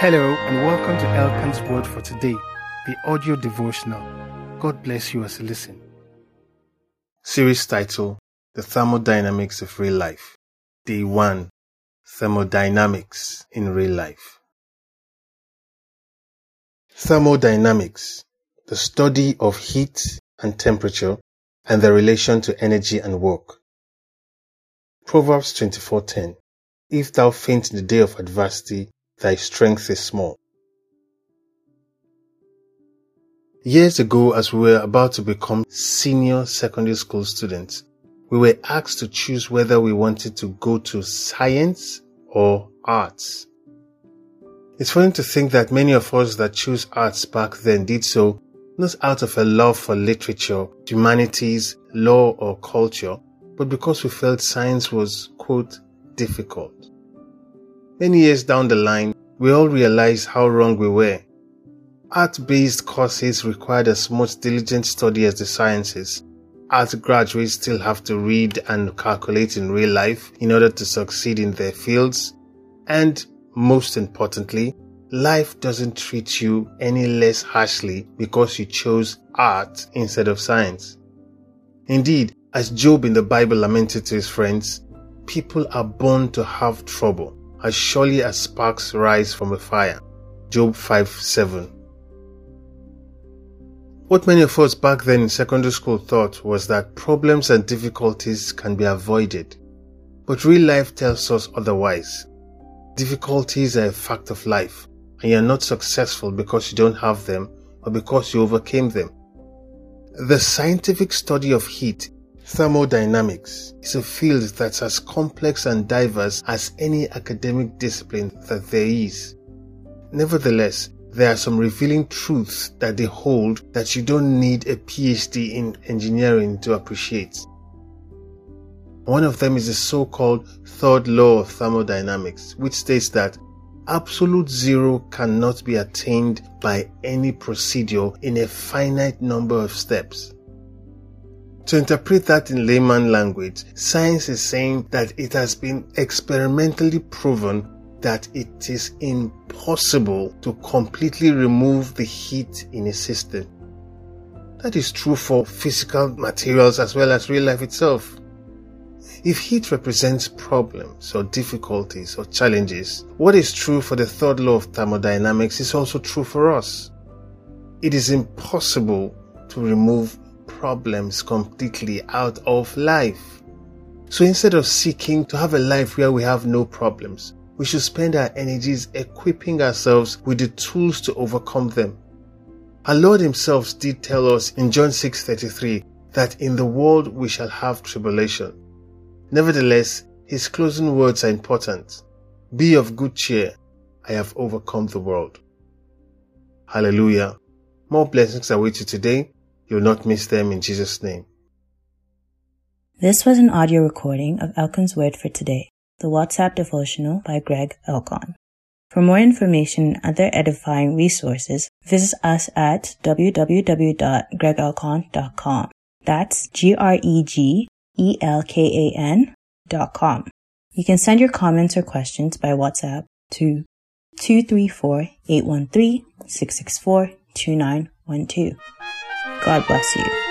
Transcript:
Hello and welcome to Elkan's Word for today, the audio devotional. God bless you as you listen. Series title The Thermodynamics of Real Life. Day 1 Thermodynamics in Real Life. Thermodynamics, the study of heat and temperature and their relation to energy and work. Proverbs 24:10 If thou faint in the day of adversity, thy strength is small. Years ago, as we were about to become senior secondary school students, we were asked to choose whether we wanted to go to science or arts. It's funny to think that many of us that chose arts back then did so not out of a love for literature, humanities, law, or culture, but because we felt science was, quote, difficult. Many years down the line, we all realized how wrong we were. Art based courses required as much diligent study as the sciences. Art graduates still have to read and calculate in real life in order to succeed in their fields. And most importantly, life doesn't treat you any less harshly because you chose art instead of science. Indeed, as Job in the Bible lamented to his friends, people are born to have trouble as surely as sparks rise from a fire. Job 5 7. What many of us back then in secondary school thought was that problems and difficulties can be avoided. But real life tells us otherwise. Difficulties are a fact of life, and you're not successful because you don't have them or because you overcame them. The scientific study of heat Thermodynamics is a field that's as complex and diverse as any academic discipline that there is. Nevertheless, there are some revealing truths that they hold that you don't need a PhD in engineering to appreciate. One of them is the so-called third law of thermodynamics, which states that absolute zero cannot be attained by any procedure in a finite number of steps. To interpret that in layman language, science is saying that it has been experimentally proven that it is impossible to completely remove the heat in a system. That is true for physical materials as well as real life itself. If heat represents problems or difficulties or challenges, what is true for the third law of thermodynamics is also true for us. It is impossible to remove problems completely out of life. So instead of seeking to have a life where we have no problems, we should spend our energies equipping ourselves with the tools to overcome them. Our Lord himself did tell us in John 6:33 that in the world we shall have tribulation. Nevertheless, his closing words are important. Be of good cheer. I have overcome the world. Hallelujah. More blessings await you today You'll not miss them in Jesus' name. This was an audio recording of Elkan's Word for Today, the WhatsApp devotional by Greg Elkan. For more information and other edifying resources, visit us at www.gregelkan.com. That's G-R-E-G-E-L-K-A-N dot com. You can send your comments or questions by WhatsApp to 234-813-664-2912. God bless you.